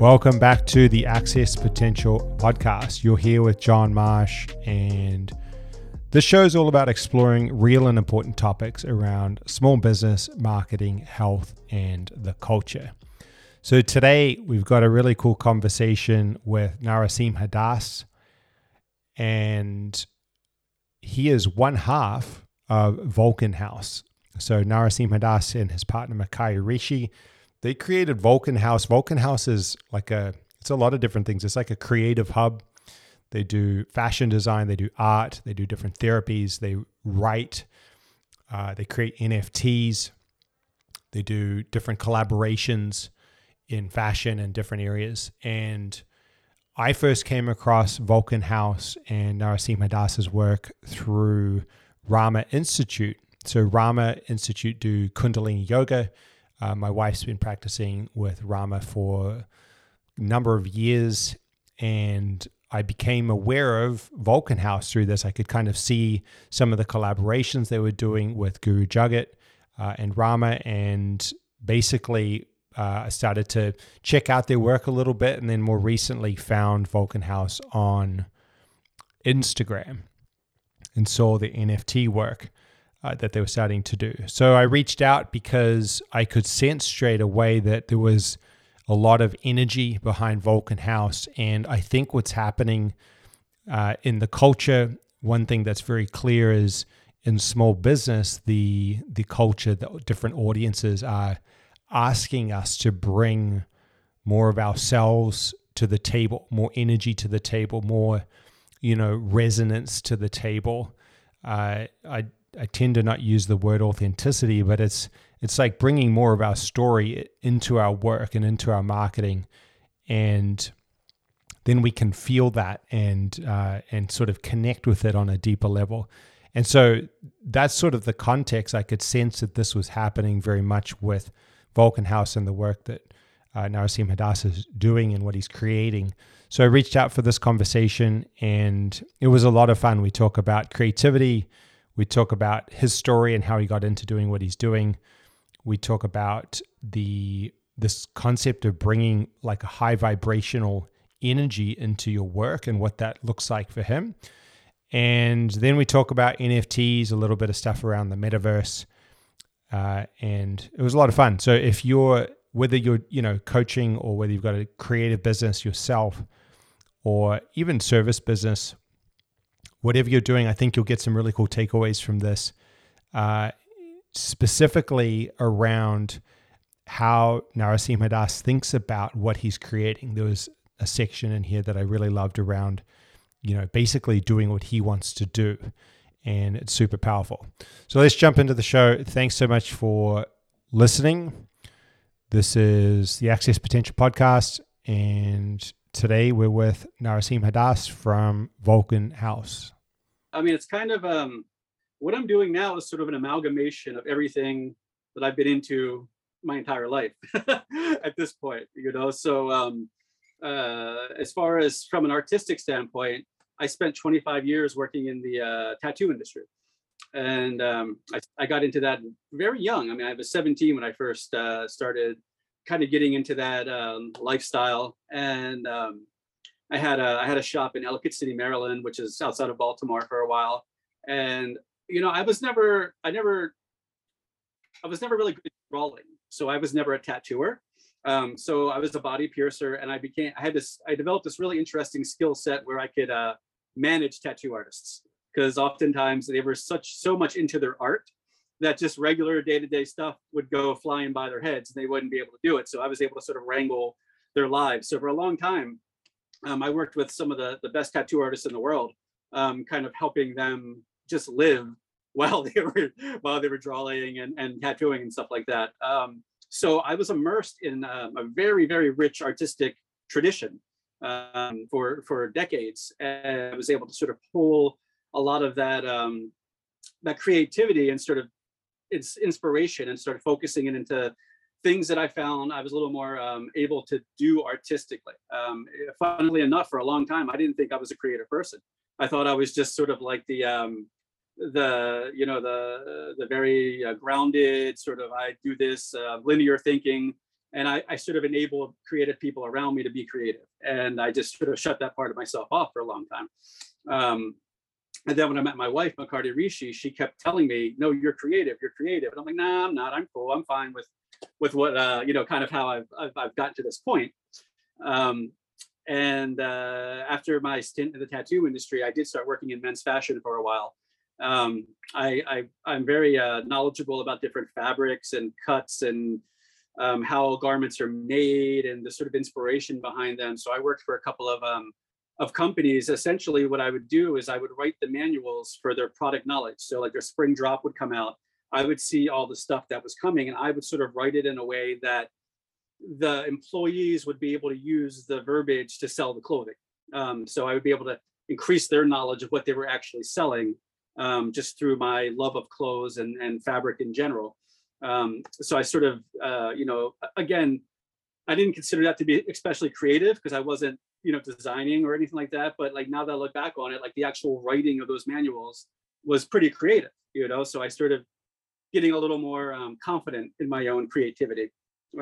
Welcome back to the Access Potential podcast. You're here with John Marsh, and this show is all about exploring real and important topics around small business, marketing, health, and the culture. So today we've got a really cool conversation with Narasimha Dass, and he is one half of Vulcan House. So Narasimha Dass and his partner Makai Rishi they created Vulcan House. Vulcan House is like a it's a lot of different things. It's like a creative hub. They do fashion design, they do art, they do different therapies, they write, uh, they create NFTs, they do different collaborations in fashion and different areas. And I first came across Vulcan House and Narasimha Dass's work through Rama Institute. So Rama Institute do Kundalini Yoga uh, my wife's been practicing with Rama for a number of years, and I became aware of Vulcan House through this. I could kind of see some of the collaborations they were doing with Guru Jagat uh, and Rama, and basically uh, I started to check out their work a little bit, and then more recently found Vulcan House on Instagram and saw the NFT work uh, that they were starting to do. So I reached out because I could sense straight away that there was a lot of energy behind Vulcan House. And I think what's happening uh, in the culture, one thing that's very clear is in small business, the the culture, the different audiences are asking us to bring more of ourselves to the table, more energy to the table, more you know resonance to the table. Uh, I I tend to not use the word authenticity, but it's it's like bringing more of our story into our work and into our marketing, and then we can feel that and uh, and sort of connect with it on a deeper level. And so that's sort of the context. I could sense that this was happening very much with Vulcan House and the work that uh, Narasimha Dass is doing and what he's creating. So I reached out for this conversation, and it was a lot of fun. We talk about creativity we talk about his story and how he got into doing what he's doing. We talk about the this concept of bringing like a high vibrational energy into your work and what that looks like for him. And then we talk about NFTs, a little bit of stuff around the metaverse. Uh, and it was a lot of fun. So if you're whether you're you know coaching or whether you've got a creative business yourself or even service business whatever you're doing, I think you'll get some really cool takeaways from this, uh, specifically around how Narasimha Dass thinks about what he's creating. There was a section in here that I really loved around, you know, basically doing what he wants to do. And it's super powerful. So let's jump into the show. Thanks so much for listening. This is the Access Potential Podcast. And today we're with Narasimha Dass from Vulcan House. I mean, it's kind of um, what I'm doing now is sort of an amalgamation of everything that I've been into my entire life at this point, you know. So, um, uh, as far as from an artistic standpoint, I spent 25 years working in the uh, tattoo industry. And um, I, I, got into that very young. I mean, I was 17 when I first uh, started kind of getting into that um, lifestyle. And um, I had a I had a shop in Ellicott City, Maryland, which is outside of Baltimore for a while. And you know, I was never I never I was never really good at drawing. So I was never a tattooer. Um, so I was a body piercer and I became I had this I developed this really interesting skill set where I could uh, manage tattoo artists because oftentimes they were such so much into their art that just regular day-to-day stuff would go flying by their heads and they wouldn't be able to do it. So I was able to sort of wrangle their lives. So for a long time, um, I worked with some of the, the best tattoo artists in the world, um, kind of helping them just live while they were while they were drawing and, and tattooing and stuff like that. Um, so I was immersed in um, a very very rich artistic tradition um, for for decades, and I was able to sort of pull a lot of that um, that creativity and sort of its inspiration and started focusing it into things that I found I was a little more um, able to do artistically. Um, funnily enough, for a long time, I didn't think I was a creative person. I thought I was just sort of like the um, the you know the the very uh, grounded sort of I do this uh, linear thinking and I, I sort of enable creative people around me to be creative. And I just sort of shut that part of myself off for a long time. Um, and then when I met my wife, Makardi Rishi, she kept telling me, "No, you're creative. You're creative." And I'm like, "Nah, I'm not. I'm cool. I'm fine with with what uh, you know, kind of how I've I've, I've gotten to this point." Um, and uh, after my stint in the tattoo industry, I did start working in men's fashion for a while. Um, I, am very uh, knowledgeable about different fabrics and cuts and um, how garments are made and the sort of inspiration behind them. So I worked for a couple of um, of companies. Essentially, what I would do is I would write the manuals for their product knowledge. So like their spring drop would come out, I would see all the stuff that was coming, and I would sort of write it in a way that the employees would be able to use the verbiage to sell the clothing. Um, so I would be able to increase their knowledge of what they were actually selling um, just through my love of clothes and, and fabric in general. Um, so I sort of, uh, you know, again, I didn't consider that to be especially creative because I wasn't, you know, designing or anything like that. But like now that I look back on it, like the actual writing of those manuals was pretty creative, you know. So I started getting a little more um, confident in my own creativity,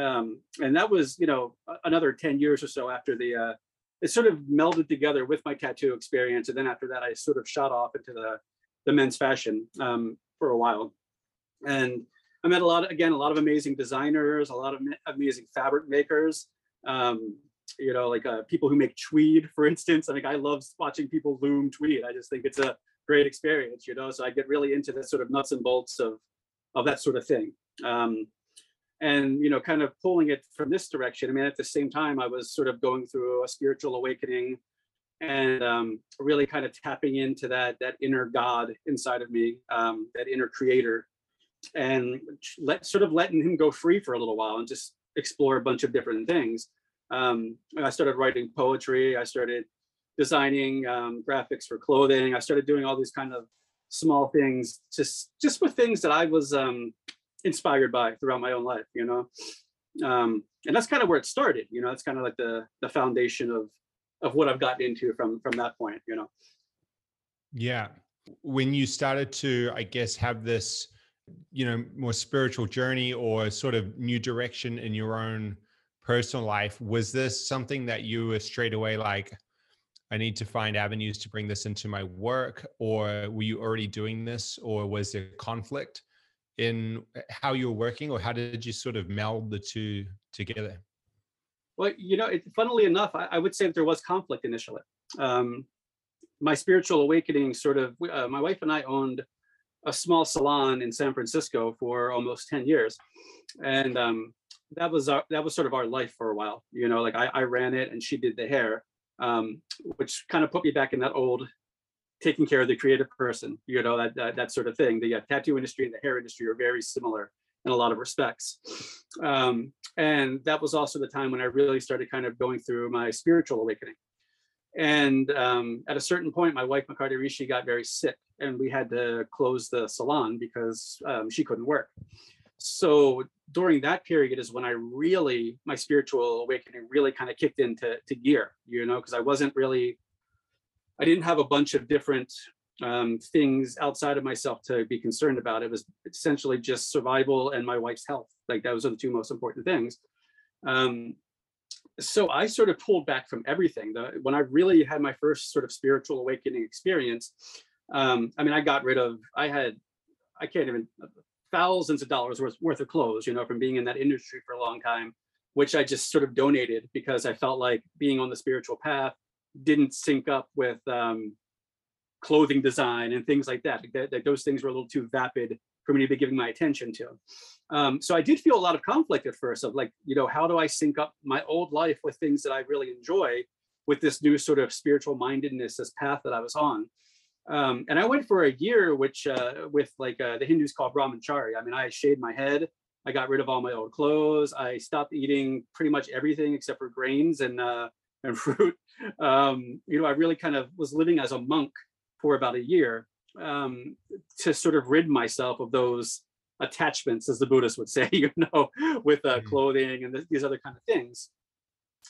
um, and that was, you know, another ten years or so after the. Uh, it sort of melded together with my tattoo experience, and then after that, I sort of shot off into the the men's fashion um, for a while, and I met a lot of, again, a lot of amazing designers, a lot of amazing fabric makers. Um, you know, like uh, people who make tweed, for instance. I mean, I love watching people loom tweed. I just think it's a great experience, you know. So I get really into the sort of nuts and bolts of of that sort of thing. Um, and you know, kind of pulling it from this direction. I mean, at the same time, I was sort of going through a spiritual awakening and um, really kind of tapping into that that inner God inside of me, um, that inner creator and let sort of letting him go free for a little while and just explore a bunch of different things. Um, I started writing poetry. I started designing um, graphics for clothing. I started doing all these kind of small things, just just with things that I was um, inspired by throughout my own life. You know, um, and that's kind of where it started. You know, That's kind of like the the foundation of of what I've gotten into from from that point. You know. Yeah, when you started to, I guess, have this you know more spiritual journey or sort of new direction in your own personal life was this something that you were straight away like i need to find avenues to bring this into my work or were you already doing this or was there conflict in uh, how you were working or how did you sort of meld the two together? Well you know it, funnily enough I, I, would say that there was conflict initially. Um, my spiritual awakening sort of uh, my wife and i owned a small salon in San Francisco for almost 10 years. And um, that was our, that was sort of our life for a while. You know, like I, I ran it and she did the hair, um, which kind of put me back in that old taking care of the creative person, you know, that, that, that sort of thing. The uh, tattoo industry and the hair industry are very similar in a lot of respects. Um, and that was also the time when I really started kind of going through my spiritual awakening. And um, at a certain point, my wife, Makardi Rishi, got very sick, and we had to close the salon because um, she couldn't work. So during that period is when I really, my spiritual awakening really kind of kicked into to gear, you know, because I wasn't really, I didn't have a bunch of different um, things outside of myself to be concerned about. It was essentially just survival and my wife's health. Like those are the two most important things. Um, so I sort of pulled back from everything. The, when I really had my first sort of spiritual awakening experience, um, I mean, I got rid of, I had, I can't even, thousands of dollars worth, worth of clothes, you know, from being in that industry for a long time, which I just sort of donated because I felt like being on the spiritual path didn't sync up with um, clothing design and things like that. that. That those things were a little too vapid for me to be giving my attention to. Um, so I did feel a lot of conflict at first of like, you know, how do I sync up my old life with things that I really enjoy with this new sort of spiritual mindedness, this path that I was on. Um, and I went for a year, which uh, with like uh, the Hindus call brahmachari. I mean, I shaved my head. I got rid of all my old clothes. I stopped eating pretty much everything except for grains and uh, and fruit. Um, you know, I really kind of was living as a monk for about a year um, to sort of rid myself of those attachments, as the Buddhists would say, you know, with uh, mm-hmm. clothing and th- these other kind of things.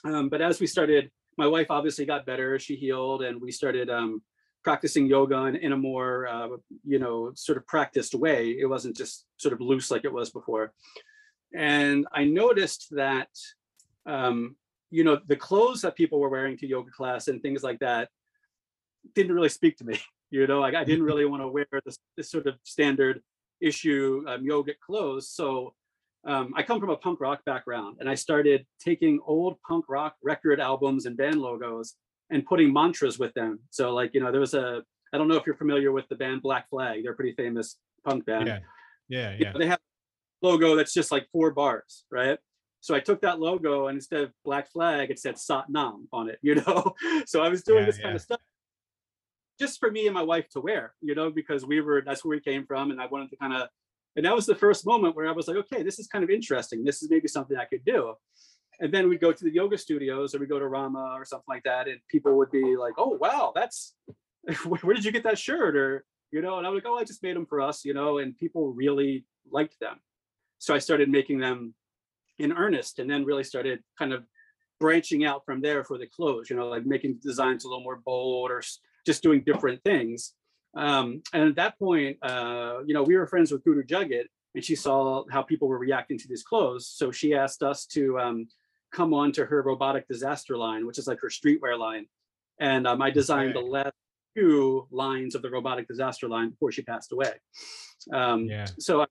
Um, but as we started, my wife obviously got better. She healed, and we started um, practicing yoga in, in a more, uh, you know, sort of practiced way. It wasn't just sort of loose like it was before. and I noticed that, um, you know, the clothes that people were wearing to yoga class and things like that didn't really speak to me. You know, like I didn't really want to wear this, this sort of standard issue um, yogic clothes. So um, I come from a punk rock background and I started taking old punk rock record albums and band logos and putting mantras with them. So like, you know, there was a, I don't know if you're familiar with the band Black Flag. They're a pretty famous punk band. Yeah. Yeah. You know, they have a logo that's just like four bars, right? So I took that logo and instead of Black Flag, it said Sat Nam on it, you know? So I was doing Yeah, this kind of stuff just for me and my wife to wear, you know, because we were, that's where we came from. And I wanted to kind of, and that was the first moment where I was like, okay, this is kind of interesting. This is maybe something I could do. And then we'd go to the yoga studios or we go to Rama or something like that. And people would be like, oh, wow, that's, where did you get that shirt? Or, you know, and I would go, oh, I just made them for us, you know, and people really liked them. So I started making them in earnest and then really started kind of branching out from there for the clothes, you know, like making designs a little more bold or just doing different things. Um, and at that point, uh, you know, we were friends with Guru Jagat and she saw how people were reacting to these clothes. So she asked us to um, come on to her robotic disaster line, which is like her streetwear line. And um, I designed the last two lines of the robotic disaster line before she passed away. Um, Yeah. so I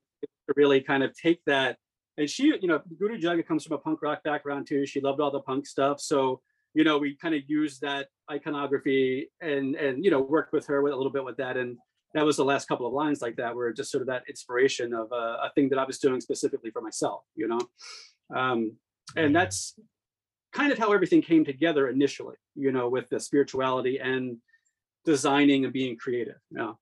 really kind of take that and she you know guru jagat comes from a punk rock background too she loved all the punk stuff so you know we kind of used that iconography and and you know worked with her with a little bit with that. And that was the last couple of lines like that were just sort of that inspiration of a, a thing that i was doing specifically for myself you know? Um and that's kind of how everything came together initially you know with the spirituality and designing and being creative yeah.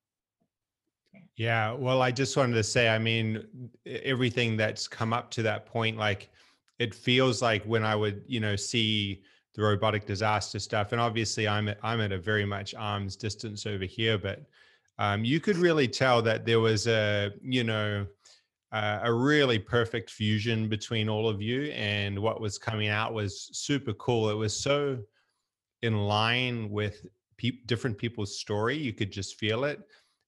Yeah, well, I just wanted to say, I mean, everything that's come up to that point, like it feels like when I would, you know, see the robotic disaster stuff, and obviously I'm at, I'm at a very much arm's distance over here, but um, you could really tell that there was a, you know, uh, a really perfect fusion between all of you, and what was coming out was super cool. It was so in line with peop different people's story; you could just feel it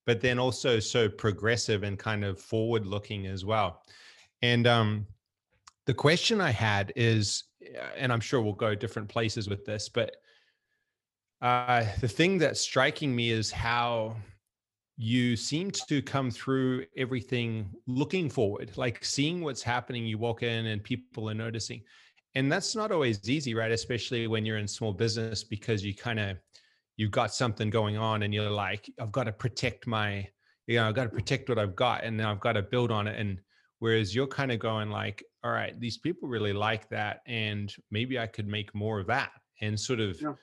but then also so progressive and kind of forward looking as well. And um, the question I had is, and I'm sure we'll go different places with this, but uh, the thing that's striking me is how you seem to come through everything looking forward, like seeing what's happening. You walk in and people are noticing. And that's not always easy, right? Especially when you're in small business because you kind of you've got something going on and you're like, I've got to protect my, you know, I've got to protect what I've got and now I've got to build on it. And whereas you're kind of going like, all right, these people really like that. And maybe I could make more of that and sort of Yeah.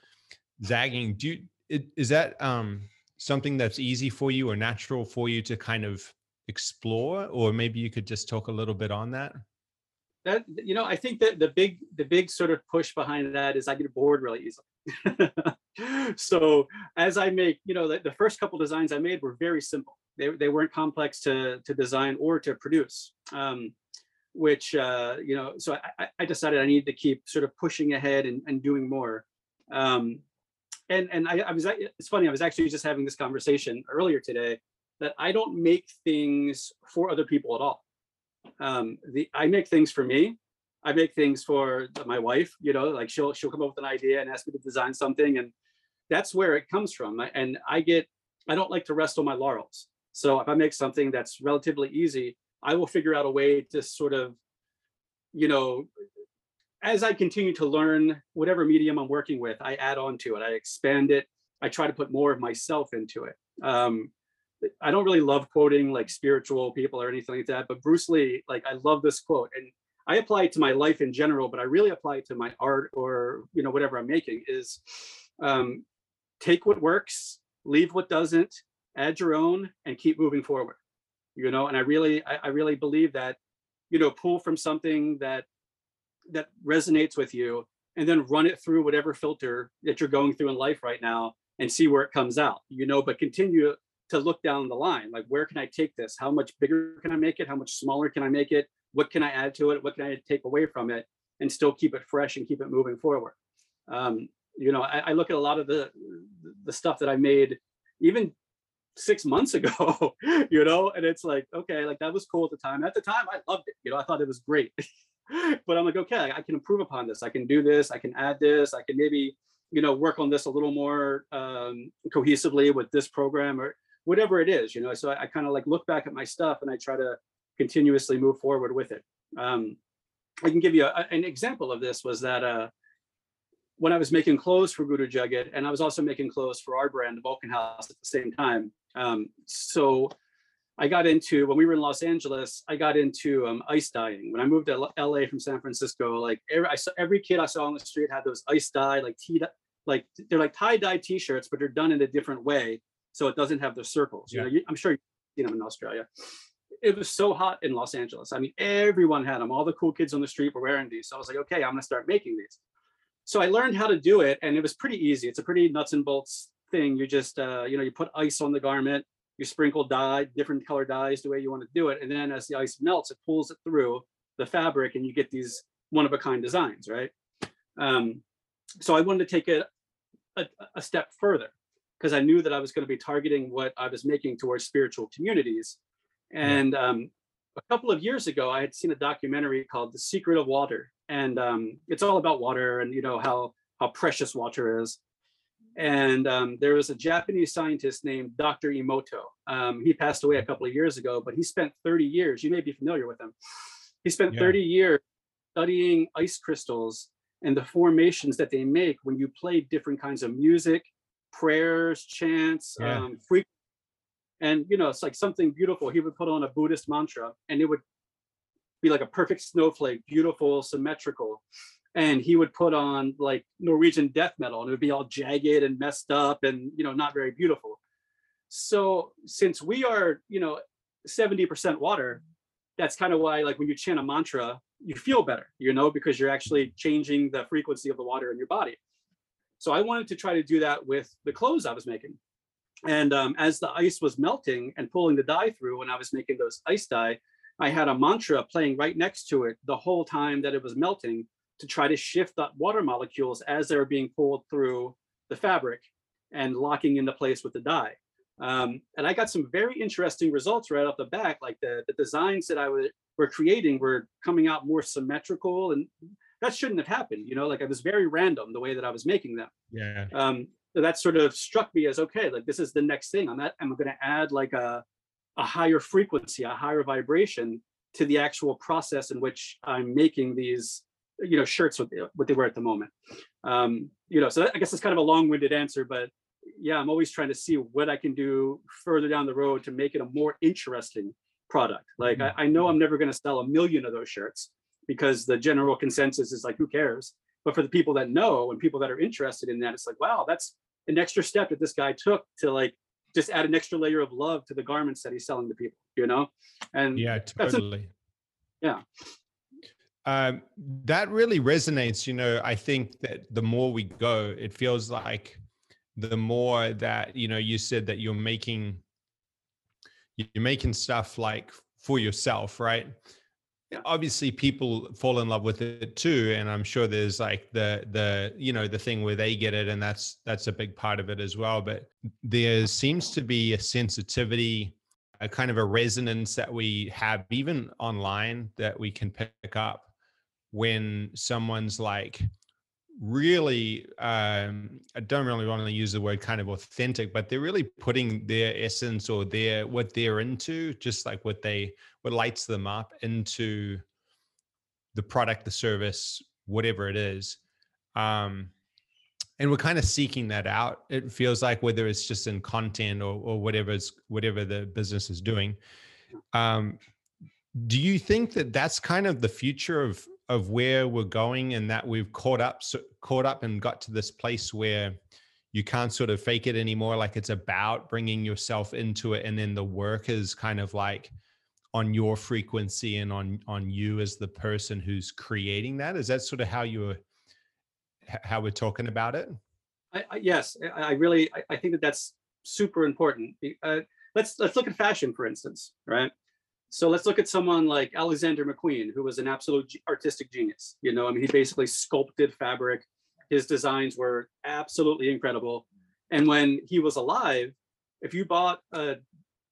zagging. Do you, it, is that um, something that's easy for you or natural for you to kind of explore? Or maybe you could just talk a little bit on that. that you know i think that the big the big sort of push behind that is i get bored really easily so as i make you know the, the first couple designs i made were very simple they, they weren't complex to to design or to produce um, which uh, you know so I, I- decided i needed to keep sort of pushing ahead and, and doing more. Um, and and I, I was it's funny i was actually just having this conversation earlier today that i don't make things for other people at all. Um the i make things for me. I make things for my wife you know like she'll she'll come up with an idea and ask me to design something and that's where it comes from. And i get i don't like to rest on my laurels. So if i make something that's relatively easy i will figure out a way to sort of you know as i continue to learn whatever medium i'm working with i add on to it i expand it i try to put more of myself into it um I don't really love quoting like spiritual people or anything like that, but Bruce Lee, like I love this quote and I apply it to my life in general, but I really apply it to my art or you know whatever I'm making is um, take what works, leave what doesn't, add your own, and keep moving forward. You know, and I really, I, I really believe that, you know, pull from something that that resonates with you, and then run it through whatever filter that you're going through in life right now, and see where it comes out. You know, but continue to look down the line like where can i take this? How much bigger can i make it? How much smaller can i make it? What can i add to it? What can i take away from it and still keep it fresh and keep it moving forward? Um, you know I, I look at a lot of the the stuff that i made even six months ago, you know, and it's like, okay, like that was cool at the time. At the time, I loved it, you know, I thought it was great. but I'm like, okay, I can improve upon this. I can do this. I can add this. I can maybe, you know, work on this a little more um, cohesively with this program or whatever it is, you know. So I, I kind of like look back at my stuff and I try to continuously move forward with it. Um, I can give you a, an example of this was that uh, when I was making clothes for Guru Jagat, and I was also making clothes for our brand, the Vulcan House, at the same time. Um, so I got into when we were in Los Angeles. I got into um, ice dyeing. When I moved to LA from San Francisco, like every, I saw, every kid I saw on the street had those ice dye, like tea, like they're like tie dye T-shirts, but they're done in a different way, so it doesn't have the circles. Yeah. You know, you, I'm sure you've seen them in Australia. It was so hot in Los Angeles. I mean, everyone had them. All the cool kids on the street were wearing these. So I was like, okay, I'm gonna start making these. So I learned how to do it, and it was pretty easy. It's a pretty nuts and bolts thing. You just, uh, you know, you put ice on the garment, you sprinkle dye, different color dyes, the way you want to do it, and then as the ice melts, it pulls it through the fabric, and you get these one of a kind designs, right? Um, so I wanted to take it a, a step further because I knew that I was going to be targeting what I was making towards spiritual communities. And um, a couple of years ago, I had seen a documentary called "The Secret of Water," and um, it's all about water and you know how how precious water is. And um, there was a Japanese scientist named Dr. Emoto. Um, he passed away a couple of years ago, but he spent 30 years. You may be familiar with him. He spent yeah. 30 years studying ice crystals and the formations that they make when you play different kinds of music, prayers, chants, yeah. um, and you know it's like something beautiful. He would put on a Buddhist mantra, and it would be like a perfect snowflake, beautiful, symmetrical. And he would put on like Norwegian death metal and it would be all jagged and messed up and, you know, not very beautiful. So since we are, you know, 70% water, that's kind of why like when you chant a mantra, you feel better, you know, because you're actually changing the frequency of the water in your body. So I wanted to try to do that with the clothes I was making. And um, as the ice was melting and pulling the dye through when I was making those ice dye, I had a mantra playing right next to it the whole time that it was melting to try to shift the water molecules as they're being pulled through the fabric and locking into place with the dye. Um, and I got some very interesting results right off the back. Like the, the designs that I was, were creating were coming out more symmetrical, and that shouldn't have happened. You know, like it was very random the way that I was making them. Yeah. Um, so that sort of struck me as okay, like this is the next thing. I'm not. I'm going to add like a a higher frequency, a higher vibration to the actual process in which I'm making these, you know, shirts with what they wear at the moment. Um, you know, so that, I guess it's kind of a long-winded answer, but yeah, I'm always trying to see what I can do further down the road to make it a more interesting product. Like mm-hmm. I, I know I'm never going to sell a million of those shirts because the general consensus is like, who cares? But for the people that know and people that are interested in that, it's like, wow, that's an extra step that this guy took to like just add an extra layer of love to the garments that he's selling to people, you know? And yeah, totally. Yeah. Um, that really resonates. You know, I think that the more we go, it feels like the more that, you know, you said that you're making, you're making stuff like for yourself, right? obviously people fall in love with it too and i'm sure there's like the the you know the thing where they get it and that's that's a big part of it as well but there seems to be a sensitivity a kind of a resonance that we have even online that we can pick up when someone's like really um, i don't really want to use the word kind of authentic but they're really putting their essence or their what they're into just like what they what lights them up into the product the service whatever it is um, and we're kind of seeking that out. It feels like whether it's just in content or, or whatever's whatever the business is doing um, do you think that that's kind of the future of of where we're going and that we've caught up so, caught up and got to this place where you can't sort of fake it anymore like it's about bringing yourself into it. And then the work is kind of like on your frequency and on on you as the person who's creating that. Is that sort of how you're how we're talking about it? I, I, yes i really I, I, think that that's super important. Uh, let's let's look at fashion for instance right so let's look at someone like Alexander McQueen, who was an absolute artistic genius. You know, I mean, he basically sculpted fabric. His designs were absolutely incredible. And when he was alive, if you bought a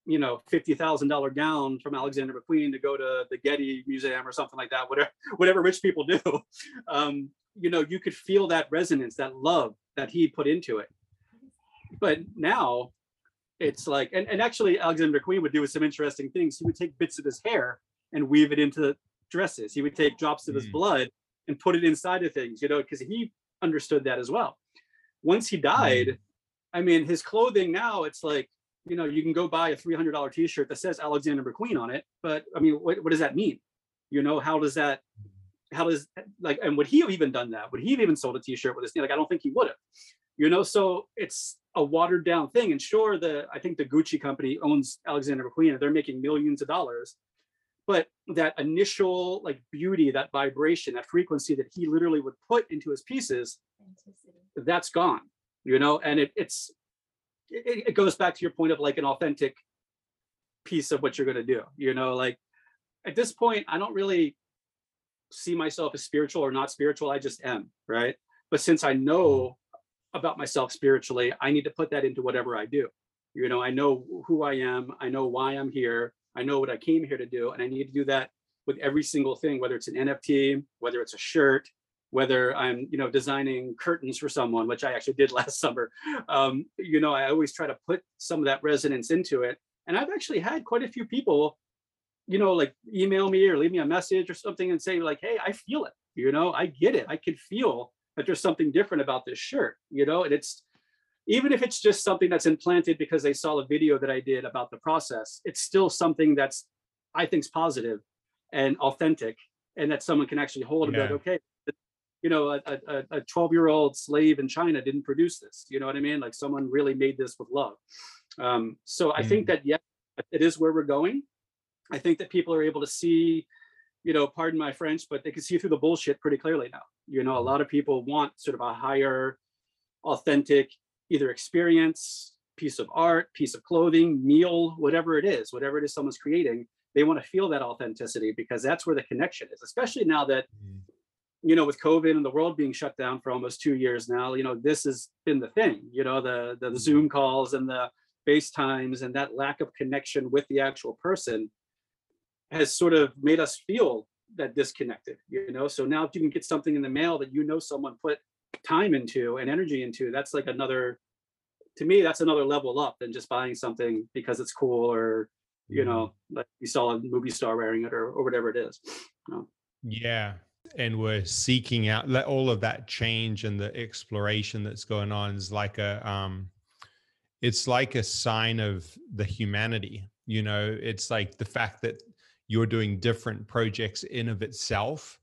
you know fifty thousand dollar gown from Alexander McQueen to go to the Getty Museum or something like that, whatever whatever rich people do, um, you know, you could feel that resonance, that love that he put into it. But now it's like, and, and actually Alexander McQueen would do some interesting things. He would take bits of his hair and weave it into dresses. He would take drops of his Mm. blood and put it inside of things, you know, because he understood that as well. Once he died, I mean, his clothing now, it's like, you know, you can go buy a $300 t-shirt that says Alexander McQueen on it. But I mean, what, what does that mean? You know, how does that, how does like, and would he have even done that? Would he have even sold a t-shirt with his name? Like, I don't think he would have, you know, so it's a watered down thing. And sure, the, I think the Gucci company owns Alexander McQueen and they're making millions of dollars. But that initial like beauty, that vibration, that frequency that he literally would put into his pieces, that's gone, you know, and it, it's, it, it goes back to your point of like an authentic piece of what you're going to do, you know, like at this point, I don't really see myself as spiritual or not spiritual. I just am, right? But since I know about myself spiritually, I need to put that into whatever I do. You know, I know who I am, I know why I'm here, I know what I came here to do, and I need to do that with every single thing, whether it's an NFT, whether it's a shirt, whether I'm, you know, designing curtains for someone, which I actually did last summer. Um, you know, I always try to put some of that resonance into it. And I've actually had quite a few people, you know, like email me or leave me a message or something and say, like, hey, I feel it, you know, I get it. I can feel that there's something different about this shirt, you know, and it's even if it's just something that's implanted because they saw a video that I did about the process, it's still something that's I think is positive and authentic and that someone can actually hold and be like, okay, you know, a, a, a 12 year old slave in China didn't produce this. You know what I mean? Like someone really made this with love. Um, so I think that, yeah, it is where we're going. I think that people are able to see, you know, pardon my French, but they can see through the bullshit pretty clearly now. You know, a lot of people want sort of a higher, authentic, either experience, piece of art, piece of clothing, meal, whatever it is, whatever it is someone's creating. They want to feel that authenticity because that's where the connection is, especially now that mm. you know, with COVID and the world being shut down for almost two years now, you know, this has been the thing, you know, the, the, the Zoom calls and the FaceTimes and that lack of connection with the actual person has sort of made us feel that disconnected, you know. So now if you can get something in the mail that you know someone put time into and energy into, that's like another to me, that's another level up than just buying something because it's cool or you know, like you saw a movie star wearing it or, or whatever it is. Yeah. And we're seeking out that all of that change and the exploration that's going on is like a um it's like a sign of the humanity. You know, it's like the fact that you're doing different projects in of itself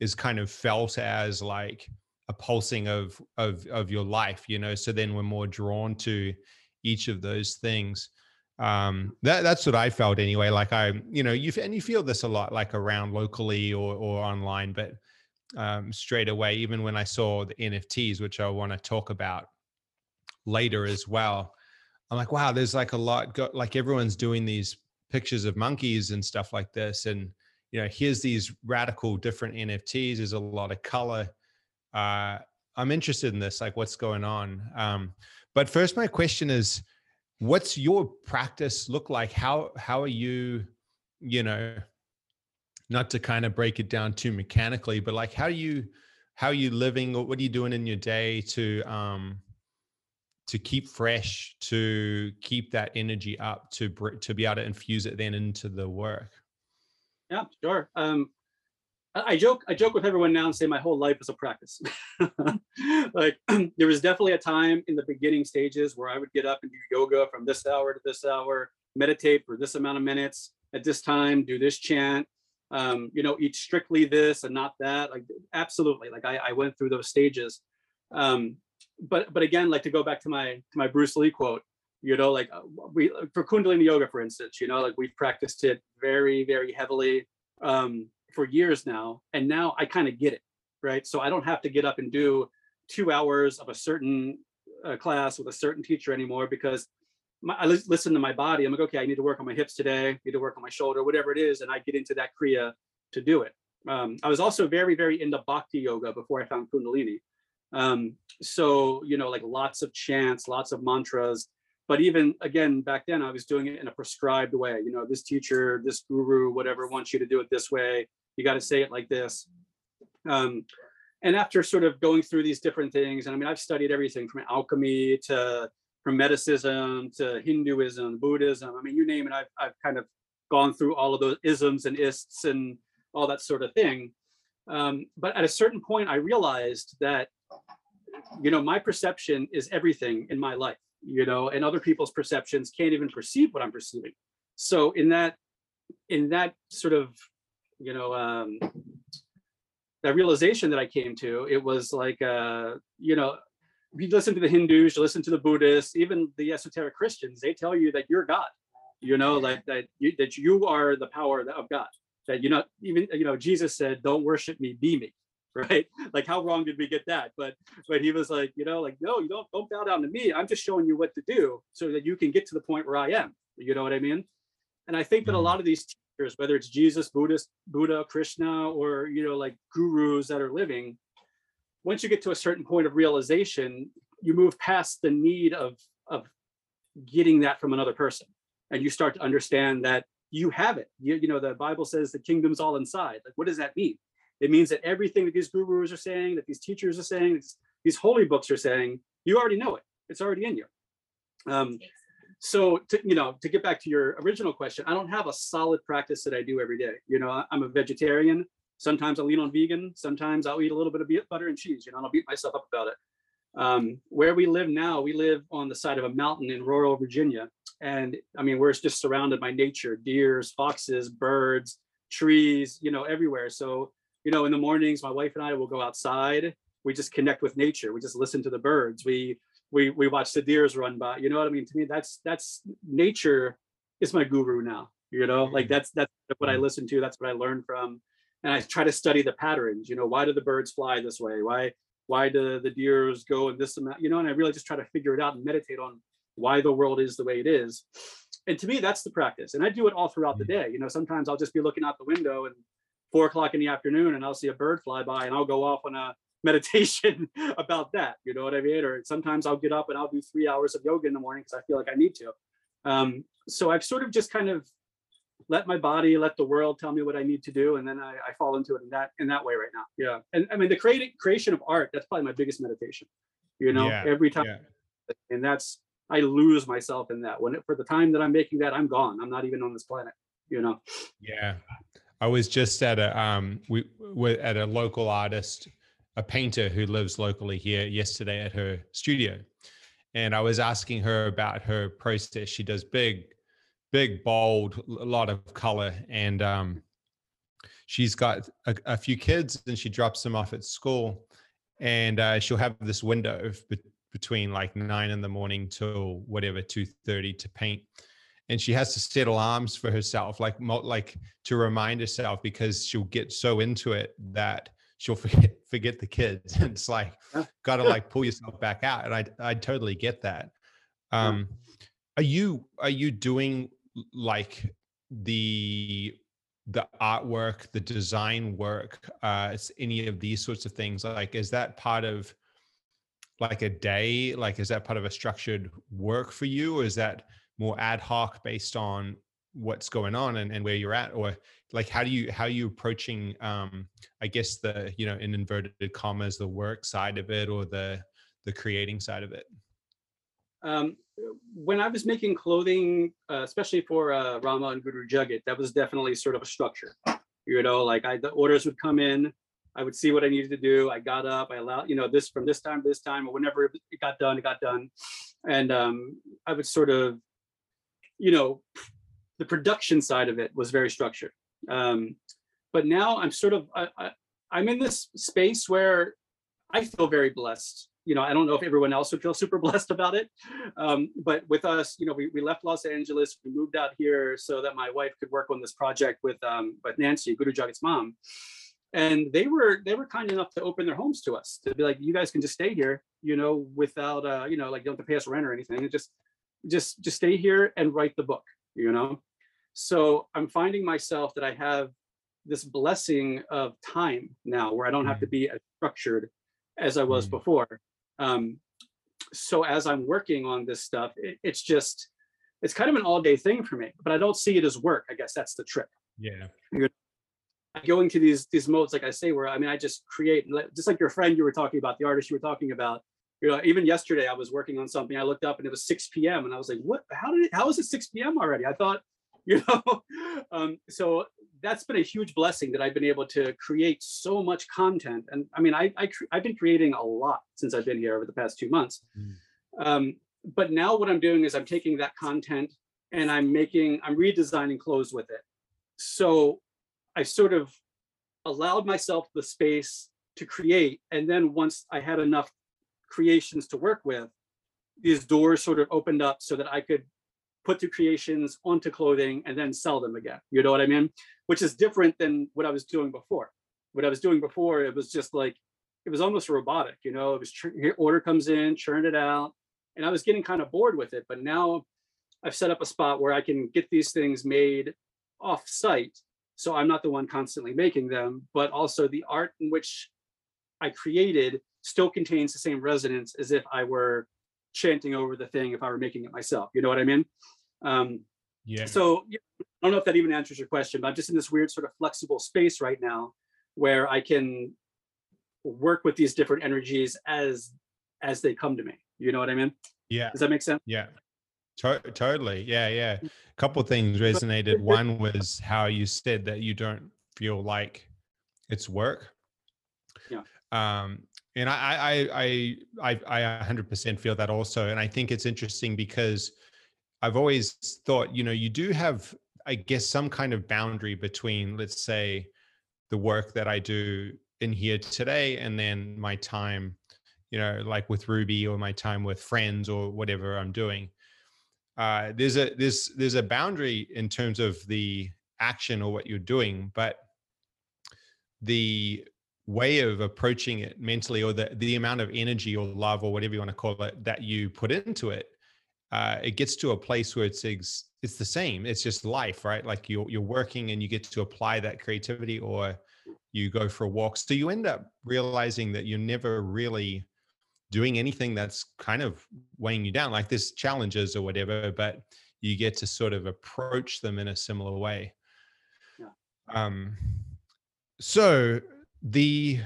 is kind of felt as like a pulsing of of of your life, you know. So then we're more drawn to each of those things um that that's what i felt anyway like i you know you and you feel this a lot like around locally or or online but um straight away even when i saw the nfts which i want to talk about later as well i'm like wow there's like a lot go, like everyone's doing these pictures of monkeys and stuff like this and you know here's these radical different nfts there's a lot of color. Uh i'm interested in this like what's going on? Um but first my question is what's your practice look like? How how are you you know not to kind of break it down too mechanically but like how do you how are you living? Or what are you doing in your day to um to keep fresh to keep that energy up to to be able to infuse it then into the work Yeah, sure. Um, I I joke, I joke with everyone now and say my whole life is a practice. like there was definitely a time in the beginning stages where I would get up and do yoga from this hour to this hour, meditate for this amount of minutes at this time, do this chant, um, you know, eat strictly this and not that. Like absolutely, like I, I went through those stages. Um, but but again, like to go back to my to my Bruce Lee quote, you know, like uh, we for Kundalini yoga, for instance, you know, like we've practiced it very very heavily. Um, for years now and now i kind of get it right? So i don't have to get up and do two hours of a certain uh, class with a certain teacher anymore because my, i listen to my body. I'm like okay i need to work on my hips today. I need to work on my shoulder whatever it is and i get into that kriya to do it. Um, i was also very very into bhakti yoga before i found kundalini um, so you know like lots of chants lots of mantras but even again back then i was doing it in a prescribed way you know this teacher this guru whatever wants you to do it this way you got to say it like this. Um, and after sort of going through these different things and i mean i've studied everything from alchemy to hermeticism to hinduism buddhism i mean you name it i've, I've kind of gone through all of those isms and ists and all that sort of thing um, but at a certain point i realized that you know my perception is everything in my life you know, and other people's perceptions can't even perceive what I'm perceiving. So in that, in that sort of, you know, um, that realization that I came to, it was like, uh, you know, you listen to the Hindus, you listen to the Buddhists, even the esoteric Christians, they tell you that you're God, you know, like that you, that you are the power of God. That you know, even you know, Jesus said, "Don't worship me, be me." right? Like how wrong did we get that? But but he was like, you know, like no, you don't don't bow down to me. I'm just showing you what to do so that you can get to the point where I am. You know what I mean? And I think that a mm-hmm. lot of these teachers, whether it's Jesus, Buddhist, Buddha, Krishna, or you know, like gurus that are living, once you get to a certain point of realization, you move past the need of of getting that from another person, and you start to understand that you have it. You, you know, the Bible says the kingdom's all inside. Like, what does that mean? It means that everything that these gurus are saying, that these teachers are saying, these holy books are saying, you already know it. It's already in you. Um, so to, you know, to get back to your original question, I don't have a solid practice that I do every day. You know, I'm a vegetarian. Sometimes I'll eat on vegan. Sometimes I'll eat a little bit of butter and cheese. You know, and I'll beat myself up about it. Um, where we live now, we live on the side of a mountain in rural Virginia, and I mean, we're just surrounded by nature: deers, foxes, birds, trees. You know, everywhere. So you know, in the mornings, my wife and I will go outside. We just connect with nature. We just listen to the birds. We we we watch the deers run by. You know what I mean? To me, that's that's nature is my guru now. You know, like mm. that's that's what I mm. listen to. That's what I learn from, and I try to study the patterns. You know, why do the birds fly this way? Why why do the deers go in this amount? You know, and I really just try to figure it out and meditate on why the world is the way it is. And to me, that's the practice. And I do it all throughout the mm. day. You know, sometimes I'll just be looking out the window and four o'clock in the afternoon and I'll see a bird fly by and I'll go off on a meditation about that. You know what I mean? Or sometimes I'll get up and I'll do three hours of yoga in the morning because I feel like I need to. Um, so I've sort of just kind of let my body, let the world tell me what I need to do, and then I, I fall into it in that in that way right now. Yeah, and I mean the creating creation of art that's probably my biggest meditation. You know, yeah, every time, yeah. and that's I lose myself in that. When it, for the time that I'm making that, I'm gone. I'm not even on this planet. You know. Yeah, I was just at a um we were at a local artist, a painter who lives locally here yesterday at her studio. And I was asking her about her process. She does big, big, bold, a lot of color. And um she's got a, a few kids and she drops them off at school. And uh, she'll have this window be- between like nine in the morning till whatever, 2.30 to paint and she has to set alarms for herself like like to remind herself because she'll get so into it that she'll forget forget the kids And it's like got to like pull yourself back out and i i totally get that um are you are you doing like the the artwork the design work uh any of these sorts of things like is that part of like a day? Like is that part of a structured work for you or is that more ad hoc based on what's going on and, and where you're at? Or like how do you how are you approaching um i guess the you know in inverted commas the work side of it or the the creating side of it? Um when i was making clothing uh, especially for uh, rama and guru jagat that was definitely sort of a structure you know like i the orders would come in i would see what i needed to do i got up i allowed you know this from this time to this time or whenever it got done it got done and um i would sort of you know, the production side of it was very structured. Um, but now I'm sort of I, I, I'm in this space where I feel very blessed. You know, I don't know if everyone else would feel super blessed about it, um, but with us, you know, we, we left Los Angeles, we moved out here so that my wife could work on this project with um, with Nancy, Guru Jagat's mom, and they were they were kind enough to open their homes to us to be like, you guys can just stay here, you know, without uh, you know, like you don't have to pay us rent or anything, and just just just stay here and write the book you know so i'm finding myself that i have this blessing of time now where i don't have to mm. be as structured as i was mm. before um, so as I'm working on this stuff, it, it's just it's kind of an all day thing for me. But I don't see it as work. I guess that's the trick. Yeah. I go into these these modes, like I say, where I mean, I just create, just like your friend you were talking about, the artist you were talking about. You know, even yesterday I was working on something. I looked up and it was 6 p.m. and I was like, "What? How did? It, how is it 6 p.m. already?" I thought, you know. um, so that's been a huge blessing that I've been able to create so much content. And I mean, I, I have been creating a lot since I've been here over the past two months. Mm. Um, but now what I'm doing is I'm taking that content and I'm making, I'm redesigning clothes with it. So I sort of allowed myself the space to create. And then once I had enough creations to work with, these doors sort of opened up so that I could put the creations onto clothing and then sell them again. You know what I mean? Which is different than what I was doing before. What I was doing before, it was just like, it was almost robotic, you know, it was order comes in, churn it out. And I was getting kind of bored with it. But now I've set up a spot where I can get these things made off site. So I'm not the one constantly making them, but also the art in which I created still contains the same resonance as if I were chanting over the thing if I were making it myself. You know what I mean? Um, yeah. So I don't know if that even answers your question, but I'm just in this weird sort of flexible space right now where I can work with these different energies as as they come to me. You know what I mean? Yeah. Does that make sense? Yeah. To- totally. Yeah. Yeah. A couple things resonated. One was how you said that you don't feel like it's work. Yeah. Um, and I, I, I, I, I 100% feel that also. And I think it's interesting because I've always thought, you know, you do have, I guess, some kind of boundary between, let's say, the work that I do in here today and then my time, you know, like with Ruby or my time with friends or whatever I'm doing. Uh, there's a there's there's a boundary in terms of the action or what you're doing, but the way of approaching it mentally or the the amount of energy or love or whatever you want to call it that you put into it uh, it gets to a place where it's ex- it's the same. It's just life, right? Like you're you're working and you get to apply that creativity, or you go for a walk. So you end up realizing that you're never really doing anything that's kind of weighing you down, like there's challenges or whatever, but you get to sort of approach them in a similar way. Yeah. Um, so the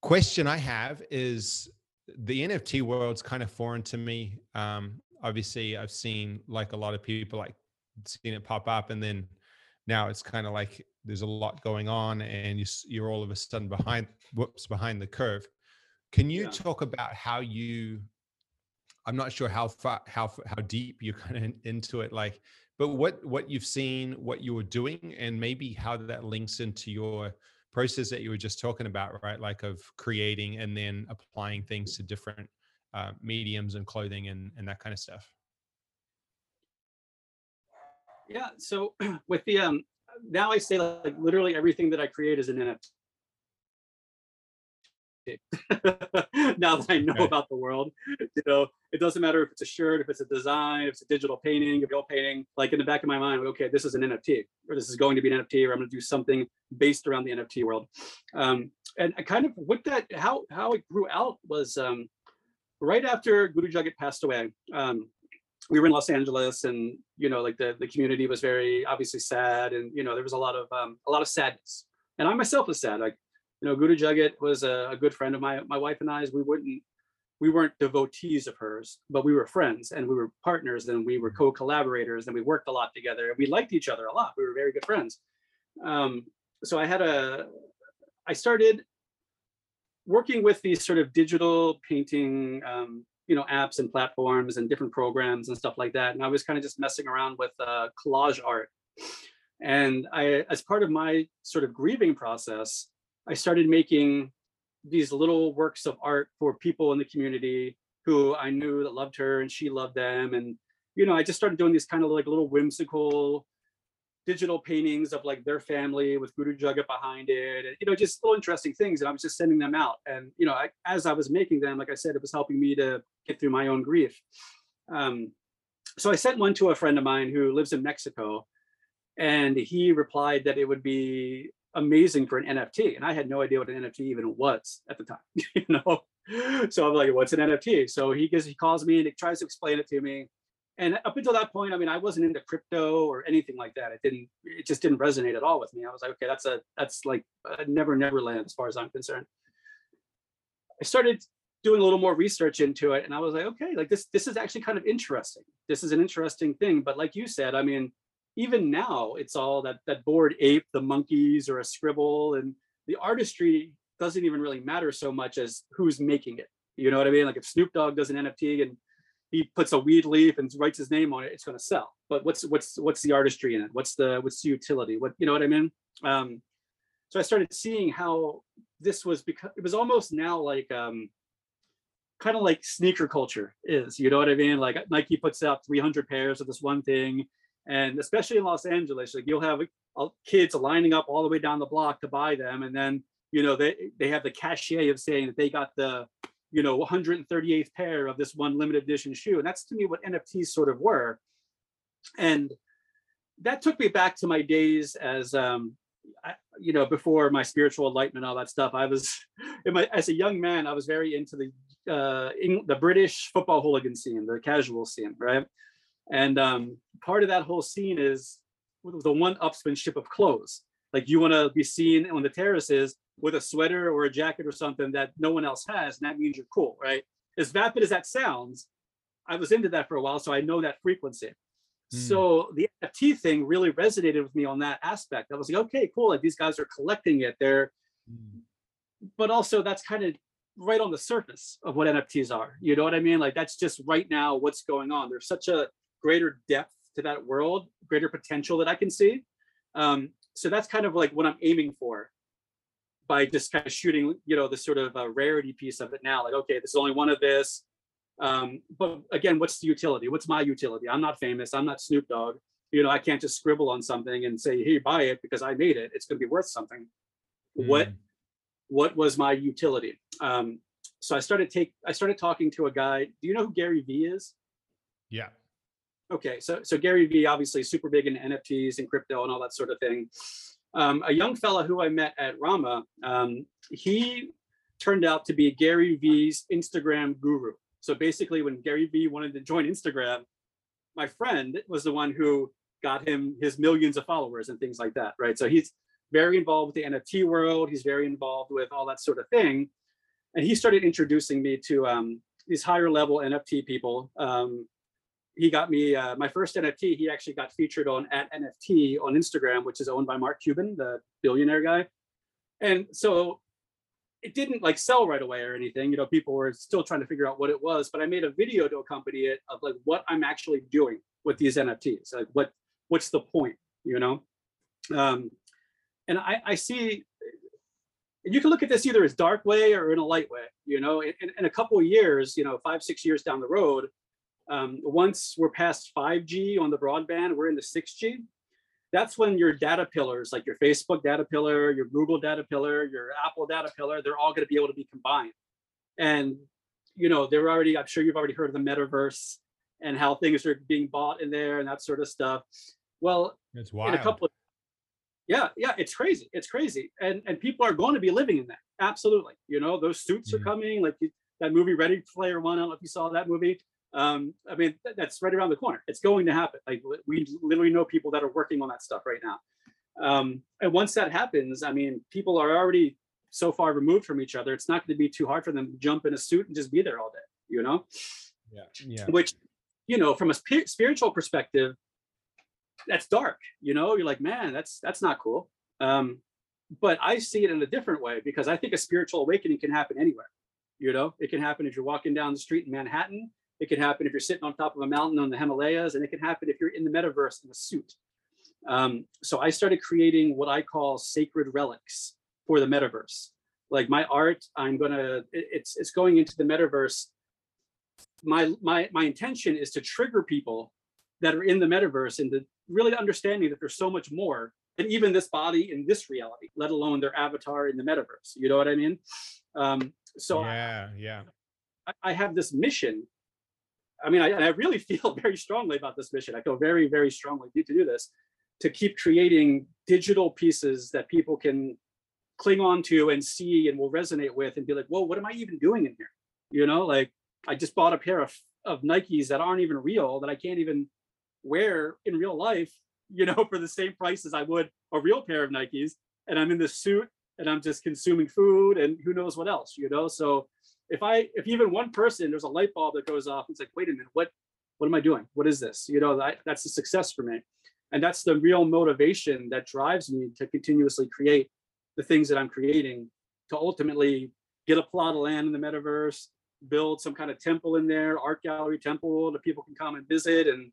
question I have is the NFT world's kind of foreign to me. Um, obviously I've seen like a lot of people like seen it pop up and then now it's kind of like there's a lot going on and you, you're all of a sudden behind whoops behind the curve can you yeah. talk about how you i'm not sure how far how how deep you're kind of into it like but what what you've seen what you were doing and maybe how that links into your process that you were just talking about right like of creating and then applying things to different uh, mediums and clothing and, and that kind of stuff? Yeah. So with the um now I say like literally everything that I create is an NFT. now that I know okay. about the world, you know, it doesn't matter if it's a shirt, if it's a design, if it's a digital painting, a real painting. Like in the back of my mind, okay, this is an NFT, or this is going to be an NFT, or I'm going to do something based around the NFT world. Um, and I kind of what that, how how it grew out was um, right after Guru Jagat passed away, um, we were in Los Angeles, and you know, like the the community was very obviously sad, and you know, there was a lot of um, a lot of sadness. And I myself was sad. Like, you know, Guru Jagat was a, a good friend of my my wife and I's. We wouldn't we weren't devotees of hers, but we were friends and we were partners and we were mm-hmm. co-collaborators and we worked a lot together and we liked each other a lot. We were very good friends. Um, so I had a, I started working with these sort of digital painting, um, you know, apps and platforms and different programs and stuff like that. And I was kind of just messing around with uh, collage art. And I, as part of my sort of grieving process, I started making these little works of art for people in the community who I knew that loved her and she loved them. And, you know, I just started doing these kind of like little whimsical digital paintings of like their family with Guru Jagat behind it, and you know, just little interesting things. And I was just sending them out. And you know, I, as I was making them, like I said, it was helping me to get through my own grief. Um, so I sent one to a friend of mine who lives in Mexico, and he replied that it would be amazing for an NFT. And I had no idea what an NFT even was at the time, you know. so I'm like, what's an NFT? So he gives, he calls me and he tries to explain it to me. And up until that point, I mean, I wasn't into crypto or anything like that. It didn't, it just didn't resonate at all with me. I was like, okay, that's a, that's like a never, never land as far as I'm concerned. I started doing a little more research into it and I was like, okay, like this, this is actually kind of interesting. This is an interesting thing. But like you said, I mean, even now it's all that, that Bored Ape, the monkeys or a scribble and the artistry doesn't even really matter so much as who's making it. You know what I mean? Like if Snoop Dogg does an NFT and he puts a weed leaf and writes his name on it, it's going to sell. But what's what's what's the artistry in it? What's the what's the utility? What you know what I mean? Um, so I started seeing how this was because it was almost now like um, kind of like sneaker culture is. You know what I mean? Like Nike puts out 300 pairs of this one thing, and especially in Los Angeles, like you'll have uh, kids lining up all the way down the block to buy them, and then you know they they have the cachet of saying that they got the you know 138th pair of this one limited edition shoe. And that's to me what nfts sort of were. And that took me back to my days as um I, you know before my spiritual enlightenment all that stuff i was my, as a young man i was very into the uh in, the british football hooligan scene the casual scene right? And um part of that whole scene is the one upsmanship of clothes. Like you want to be seen on the terraces with a sweater or a jacket or something that no one else has, and that means you're cool, right? As vapid as that sounds, I was into that for a while, so I know that frequency. Mm. So the NFT thing really resonated with me on that aspect. I was like, okay, cool. Like these guys are collecting it. They're, mm. but also that's kind of right on the surface of what NFTs are. You know what I mean? Like that's just right now what's going on. There's such a greater depth to that world, greater potential that I can see. Um, so that's kind of like what I'm aiming for by just kind of shooting, you know, the sort of uh, rarity piece of it now. Like, okay, this is only one of this. Um, but again, what's the utility? What's my utility? I'm not famous. I'm not Snoop Dogg. You know, I can't just scribble on something and say, "Hey, buy it because I made it. It's going to be worth something." Mm. What What was my utility? Um, so I started take. I started talking to a guy. Do you know who Gary Vee is? Yeah. Okay, so so Gary Vee obviously super big in NFTs and crypto and all that sort of thing. Um, a young fella who I met at Rama, um, he turned out to be Gary Vee's Instagram guru. So basically, when Gary Vee wanted to join Instagram, my friend was the one who got him his millions of followers and things like that, right? So he's very involved with the NFT world. He's very involved with all that sort of thing, and he started introducing me to um, these higher level NFT people. Um, he got me uh, my first NFT. He actually got featured on at NFT on Instagram, which is owned by Mark Cuban, the billionaire guy. And so it didn't like sell right away or anything. You know, people were still trying to figure out what it was. But I made a video to accompany it of like what I'm actually doing with these NFTs. Like what what's the point? You know, um, and I, I see. And you can look at this either as dark way or in a light way. You know, in, in a couple of years, you know, five six years down the road, um, once we're past 5G on the broadband, we're in the 6G. That's when your data pillars, like your Facebook data pillar, your Google data pillar, your Apple data pillar, they're all going to be able to be combined. And you know, they're already. I'm sure you've already heard of the metaverse and how things are being bought in there and that sort of stuff. Well, it's wild. In a couple of, yeah, yeah, it's crazy. It's crazy, and and people are going to be living in that. Absolutely, you know, those suits are mm. coming. Like that movie Ready Player One. I don't know if you saw that movie um, I mean, th- that's right around the corner. It's going to happen. Like we literally know people that are working on that stuff right now. Um, and once that happens, I mean, people are already so far removed from each other. It's not going to be too hard for them to jump in a suit and just be there all day, you know? Yeah. Yeah. Which, you know, from a sp- spiritual perspective, that's dark, you know, you're like, man, that's, that's not cool. Um, but I see it in a different way because I think a spiritual awakening can happen anywhere. You know, it can happen if you're walking down the street in Manhattan it can happen if you're sitting on top of a mountain on the Himalayas, and it can happen if you're in the metaverse in a suit. Um, so I started creating what I call sacred relics for the metaverse. Like my art, I'm gonna it's it's going into the metaverse. My my my intention is to trigger people that are in the metaverse into really understanding that there's so much more than even this body in this reality, let alone their avatar in the metaverse. You know what I mean? Um, so yeah, yeah. I, I have this mission I mean, I, I really feel very strongly about this mission. I feel very, very strongly to do this, to keep creating digital pieces that people can cling on to and see and will resonate with and be like, whoa, what am I even doing in here? You know, like I just bought a pair of, of Nikes that aren't even real, that I can't even wear in real life, you know, for the same price as I would a real pair of Nikes. And I'm in this suit and I'm just consuming food and who knows what else, you know? So if I, if even one person, there's a light bulb that goes off, it's like, wait a minute, what, what am I doing? What is this? You know, that, that's a success for me. And that's the real motivation that drives me to continuously create the things that I'm creating to ultimately get a plot of land in the metaverse, build some kind of temple in there, art gallery temple that people can come and visit and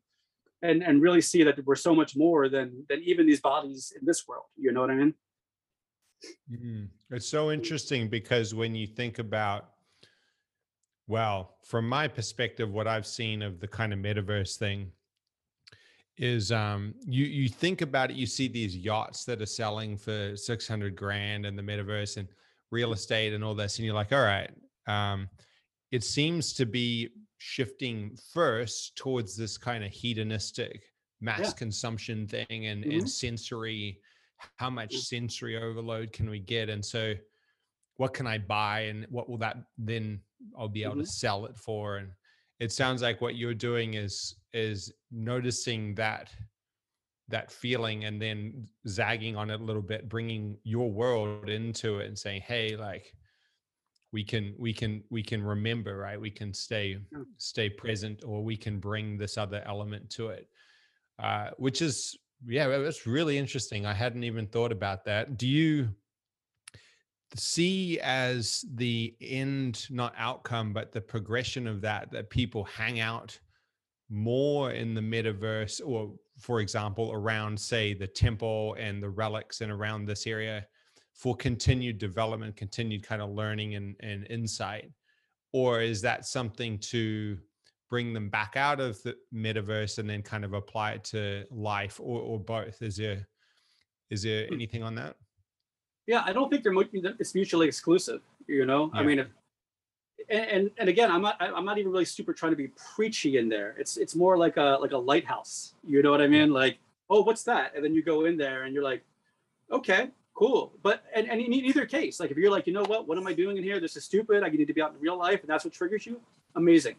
and and really see that we're so much more than than even these bodies in this world. You know what I mean? Mm, it's so interesting because when you think about well, from my perspective, what I've seen of the kind of metaverse thing is um you you think about it, you see these yachts that are selling for 600 grand in the metaverse and real estate and all this, and you're like, all right, um, it seems to be shifting first towards this kind of hedonistic mass yeah. consumption thing and, mm-hmm. and sensory how much mm. sensory overload can we get and so what can i buy and what will that then i'll be able mm-hmm. to sell it for? And it sounds like what you're doing is is noticing that that feeling and then zagging on it a little bit bringing your world into it and saying hey like we can we can we can remember right? We can stay stay present or we can bring this other element to it. Uh, which is yeah it's really interesting. I hadn't even thought about that. Do you see as the end not outcome but the progression of that that people hang out more in the metaverse or for example around say the temple and the relics and around this area for continued development continued kind of learning and, and insight? Or is that something to bring them back out of the metaverse and then kind of apply it to life or, or both? Is there is there hmm. anything on that yeah, I don't think they're it's mutually exclusive. You know, yeah. I mean, if, and, and again, I'm not I'm not even really super trying to be preachy in there. It's it's more like a like a lighthouse. You know what I mean? Like, oh, what's that? And then you go in there and you're like, okay, cool. But and, and in either case, like if you're like, you know what, what am I doing in here? This is stupid. I need to be out in real life, and that's what triggers you. Amazing.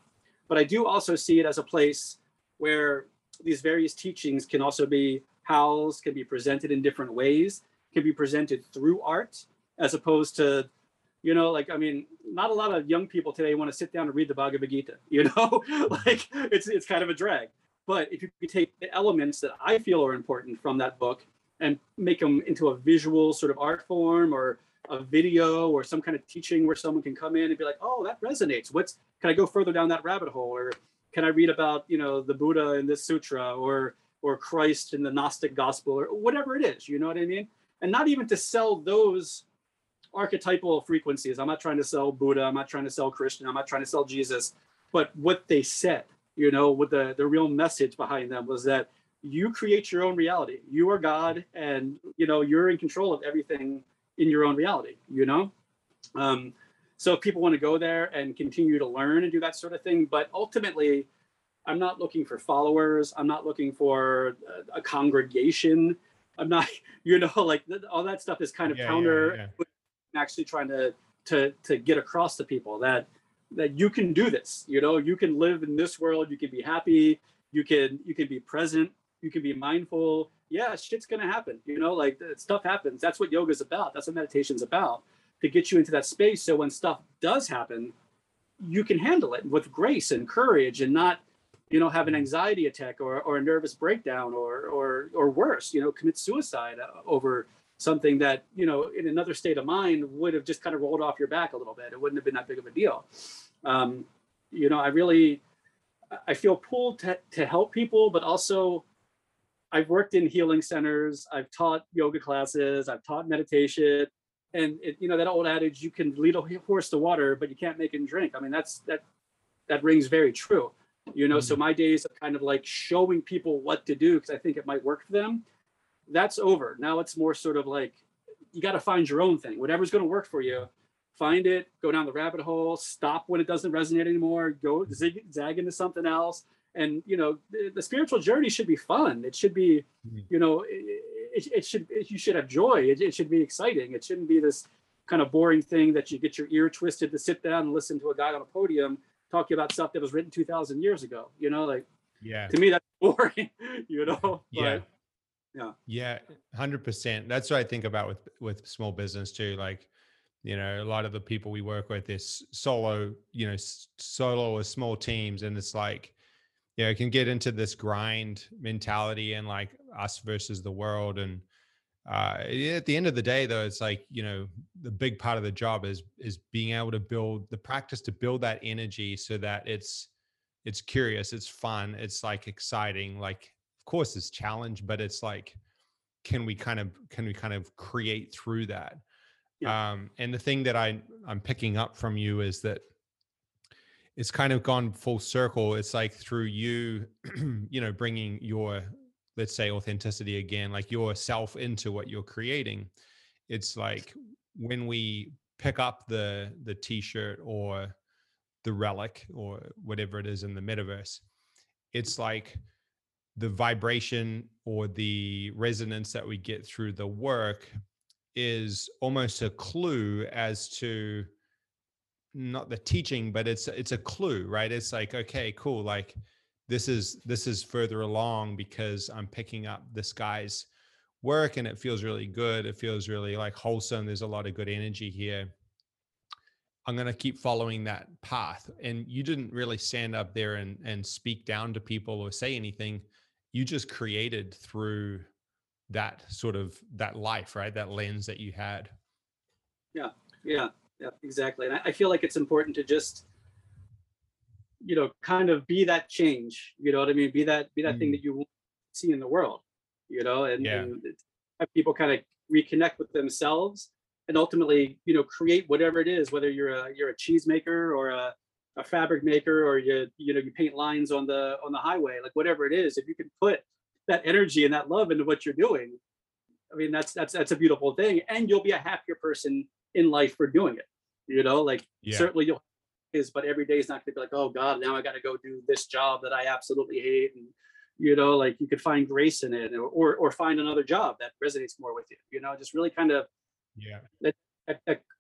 But I do also see it as a place where these various teachings can also be housed, can be presented in different ways can be presented through art as opposed to you know like i mean not a lot of young people today want to sit down and read the bhagavad gita you know? Like it's it's kind of a drag. But if you take the elements that i feel are important from that book and make them into a visual sort of art form or a video or some kind of teaching where someone can come in and be like oh that resonates. What's can i go further down that rabbit hole? Or can i read about you know the buddha in this sutra or or christ in the gnostic gospel or whatever it is you know what i mean and not even to sell those archetypal frequencies. I'm not trying to sell Buddha. I'm not trying to sell Christian. I'm not trying to sell Jesus. But what they said, you know, what the, the real message behind them was that you create your own reality. You are God and, you know, you're in control of everything in your own reality, you know? Um, so if people want to go there and continue to learn and do that sort of thing, but ultimately, I'm not looking for followers. I'm not looking for a, a congregation. I'm not, you know, like all that stuff is kind of yeah, counter. Yeah, yeah. Actually, trying to to to get across to people that that you can do this. You know, you can live in this world. You can be happy. You can you can be present. You can be mindful. Yeah, shit's gonna happen. You know, like stuff happens. That's what yoga is about. That's what meditation's about. To get you into that space, so when stuff does happen, you can handle it with grace and courage, and not you know, have an anxiety attack or, or a nervous breakdown or, or, or worse, you know, commit suicide uh, over something that, you know, in another state of mind would have just kind of rolled off your back a little bit. It wouldn't have been that big of a deal. Um, you know, I really, I feel pulled to, to help people, but also I've worked in healing centers. I've taught yoga classes. I've taught meditation and it, you know, that old adage, you can lead a horse to water, but you can't make him drink. I mean, that's, that, that rings very true you know so mm-hmm. my days of kind of like showing people what to do because i think it might work for them that's over now it's more sort of like you got to find your own thing whatever's going to work for you find it go down the rabbit hole stop when it doesn't resonate anymore go zig, zag into something else and you know the, the spiritual journey should be fun it should be mm-hmm. you know it, it, it, it should it, you should have joy. It, it should be exciting. It shouldn't be this kind of boring thing that you get your ear twisted to sit down and listen to a guy on a podium talking about stuff that was written 2000 years ago you know like yeah. to me that's boring you know yeah. but, yeah. Yeah 100% that's what i think about with with small business too like you know a lot of the people we work with is solo you know solo or small teams and it's like you know it can get into this grind mentality and like us versus the world and uh, at the end of the day though it's like you know the big part of the job is is being able to build the practice to build that energy so that it's it's curious it's fun it's like exciting like of course it's challenge but it's like can we kind of can we kind of create through that yeah. um and the thing that i i'm picking up from you is that it's kind of gone full circle it's like through you you know bringing your let's say authenticity again like yourself into what you're creating it's like when we pick up the the t-shirt or the relic or whatever it is in the metaverse it's like the vibration or the resonance that we get through the work is almost a clue as to not the teaching but it's it's a clue right? It's like okay cool like this is this is further along because i'm picking up this guy's work and it feels really good. It feels really like wholesome. There's a lot of good energy here. I'm going to keep following that path. And you didn't really stand up there and and speak down to people or say anything. You just created through that sort of that life right? That lens that you had. Yeah. Yeah. Yeah. Exactly. And i feel like it's important to just you know kind of be that change you know what i mean be that be that mm. thing that you see in the world you know and, yeah. and have people kind of reconnect with themselves and ultimately you know create whatever it is whether you're a you're a cheese maker or a, a fabric maker or you you know you paint lines on the on the highway like whatever it is if you can put that energy and that love into what you're doing i mean that's that's that's a beautiful thing and you'll be a happier person in life for doing it you know like yeah. certainly you'll is, but every day is not going to be like, oh God, now I got to go do this job that I absolutely hate. And, you know, like you could find grace in it or, or, or find another job that resonates more with you, you know, just really kind of, yeah, let,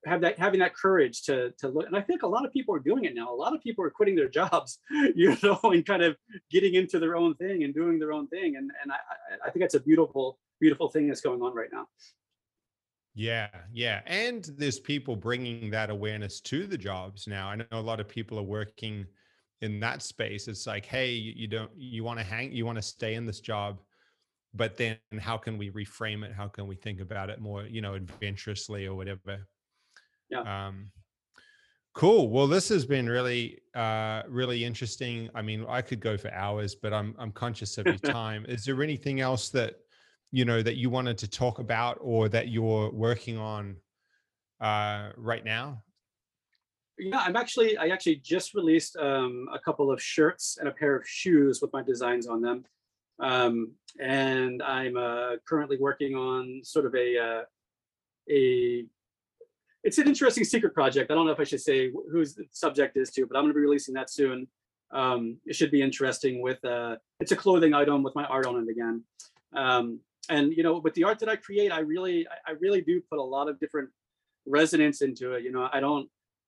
have that, having that courage to, to look. And I think a lot of people are doing it now. A lot of people are quitting their jobs, you know, and kind of getting into their own thing and doing their own thing. And, and I, I think that's a beautiful, beautiful thing that's going on right now. Yeah, yeah. And there's people bringing that awareness to the jobs now. I know a lot of people are working in that space. It's like, hey, you don't, you want to hang, you want to stay in this job, but then how can we reframe it? How can we think about it more, you know, adventurously or whatever? Yeah. Um, cool. Well, this has been really, uh, really interesting. I mean, I could go for hours, but I'm, I'm conscious of your time. Is there anything else that, you know that you wanted to talk about or that you're working on uh, right now? Yeah i'm actually i actually just released um, a couple of shirts and a pair of shoes with my designs on them. Um, and i'm uh, currently working on sort of a uh, a it's an interesting secret project. I don't know if i should say whose the subject is to but i'm going to be releasing that soon. Um, it should be interesting with uh, it's a clothing item with my art on it again. Um, and you know with the art that i create i really i really do put a lot of different resonance into it you know i don't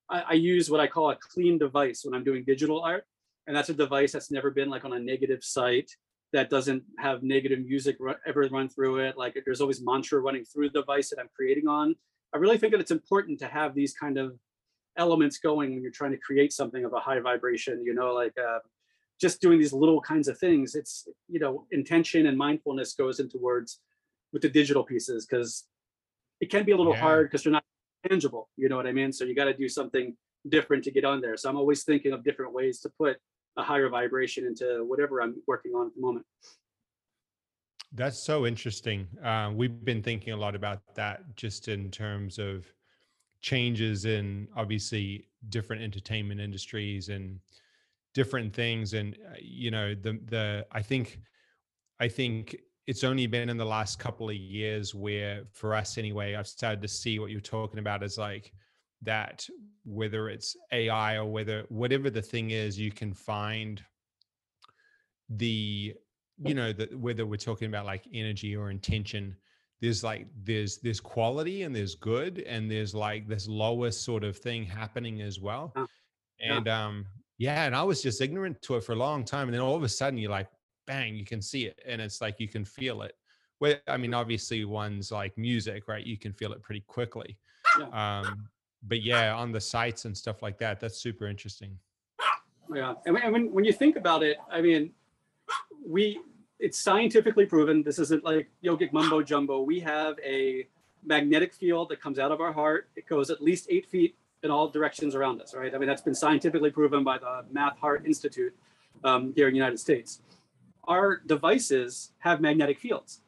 I, I, use what i call a clean device when i'm doing digital art and that's a device that's never been like on a negative site that doesn't have negative music ever run through it like there's always mantra running through the device that i'm creating on. I really think that it's important to have these kind of elements going when you're trying to create something of a high vibration you know like uh, just doing these little kinds of things it's you know intention and mindfulness goes into words with the digital pieces because it can be a little yeah. hard because they're not tangible you know what i mean? So you got to do something different to get on there. So i'm always thinking of different ways to put a higher vibration into whatever i'm working on at the moment. That's so interesting. Uh, we've been thinking a lot about that just in terms of changes in obviously different entertainment industries and different things and uh, you know the the i think i think it's only been in the last couple of years where for us anyway i've started to see what you're talking about as like that whether it's ai or whether whatever the thing is you can find the you know that whether we're talking about like energy or intention there's like there's there's quality and there's good and there's like this lowest sort of thing happening as well. And um yeah, and I was just ignorant to it for a long time. And then all of a sudden you're like, bang, you can see it. And it's like you can feel it. Well, I mean, obviously one's like music, right? You can feel it pretty quickly. Yeah. Um, but yeah, on the sites and stuff like that, that's super interesting. Yeah, and when, and when when you think about it, I mean, we it's scientifically proven. This isn't like yogic mumbo jumbo. We have a magnetic field that comes out of our heart. It goes at least eight feet in all directions around us, right? I mean, that's been scientifically proven by the Math Heart Institute um, here in the United States. Our devices have magnetic fields,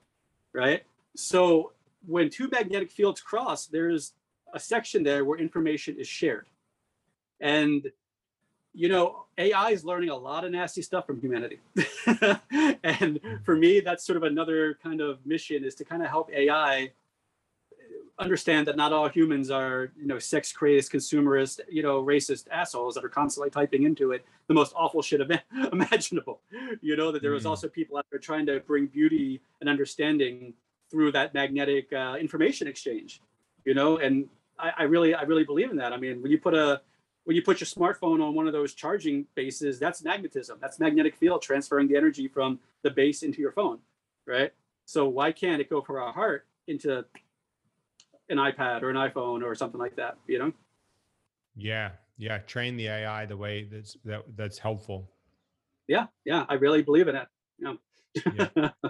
right? So when two magnetic fields cross, there's a section there where information is shared. And you know, AI is learning a lot of nasty stuff from humanity. and for me, that's sort of another kind of mission is to kind of help AI understand that not all humans are, you know, sex crazed, consumerist, you know, racist assholes that are constantly typing into it the most awful shit imaginable. You know, that there was Mm. also people out there trying to bring beauty and understanding through that magnetic uh, information exchange, you know, and I, I really, I really believe in that. I mean, when you put a, when you put your smartphone on one of those charging bases, that's magnetism. That's magnetic field transferring the energy from the base into your phone, right? So why can't it go from our heart into an iPad or an iPhone or something like that? You know? Yeah. Yeah. Train the AI the way that's that, that's helpful. Yeah, yeah. I really believe in it. Yeah. Yeah.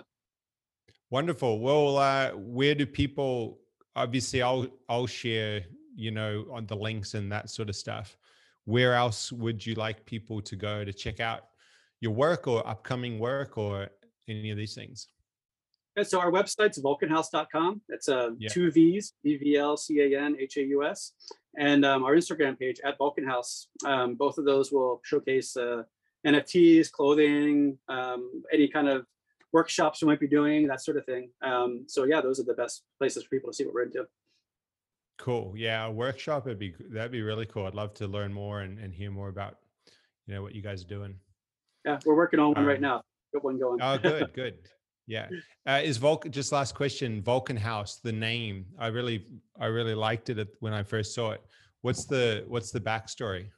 Wonderful. Well, uh, where do people? Obviously, I'll I'll share, you know, on the links and that sort of stuff. Where else would you like people to go to check out your work or upcoming work or any of these things? And so our website's vulcanhaus.com. It's uh, Yeah. two V's, E V L C A N H A U S. And um, our Instagram page at Vulcan House. Um, both of those will showcase uh, NFTs, clothing, um, any kind of workshops we might be doing, that sort of thing. Um, so yeah, those are the best places for people to see what we're into. Cool. Yeah, a workshop would be that'd be really cool. I'd love to learn more and, and hear more about, you know, what you guys are doing. Yeah, we're working on one right now. Got one going. Oh, good, good. Yeah. Uh, is Vulcan just last question, Vulcan House, the name. I really I really liked it when I first saw it. What's the what's the backstory?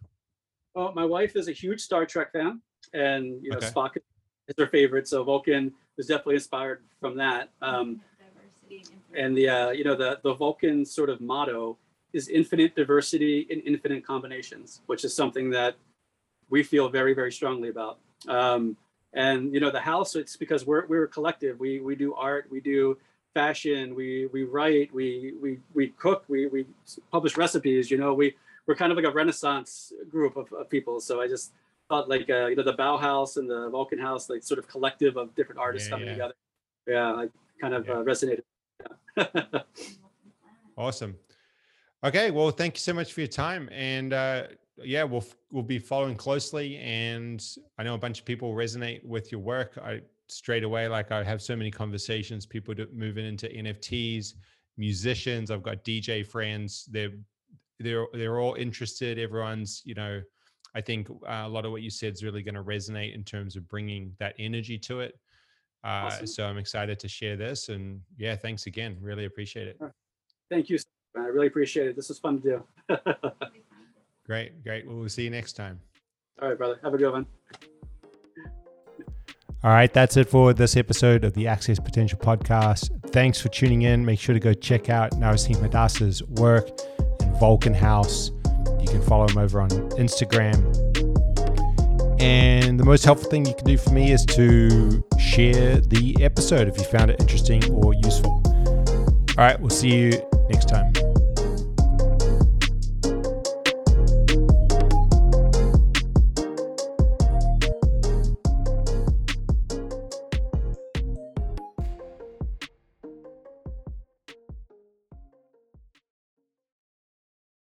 Well, my wife is a huge Star Trek fan, and you know Okay. Spock is her favorite. So Vulcan was definitely inspired from that. Um, and the uh, you know the the Vulcan sort of motto is infinite diversity in infinite combinations, which is something that we feel very very strongly about. Um, and you know the house, it's because we're we're a collective. We we do art, we do fashion, we we write, we we we cook, we we publish recipes. You know we we're kind of like a renaissance group of, of people. So I just thought like uh, you know the Bauhaus and the Vulcan House, like sort of collective of different artists Yeah, coming yeah. together. Yeah, I kind of Yeah. uh, resonated. Yeah. Awesome. Okay, well, thank you so much for your time, and uh, yeah, we'll we'll be following closely. And I know a bunch of people resonate with your work. I straight away, like I have so many conversations. People moving into NFTs, musicians. I've got DJ friends. They're they're they're all interested. Everyone's you know, I think uh, a lot of what you said is really going to resonate in terms of bringing that energy to it. Uh, Awesome. So I'm excited to share this, and yeah, thanks again. Really appreciate it. Thank you. so much, man. I really appreciate it. This was fun to do. Great, great. Well, we'll see you next time. All right, brother. Have a good one. All right, that's it for this episode of the Access Potential podcast. Thanks for tuning in. Make sure to go check out Narasimha Dass's work in Vulcan House. You can follow him over on Instagram. And the most helpful thing you can do for me is to share the episode if you found it interesting or useful. All right, we'll see you next time.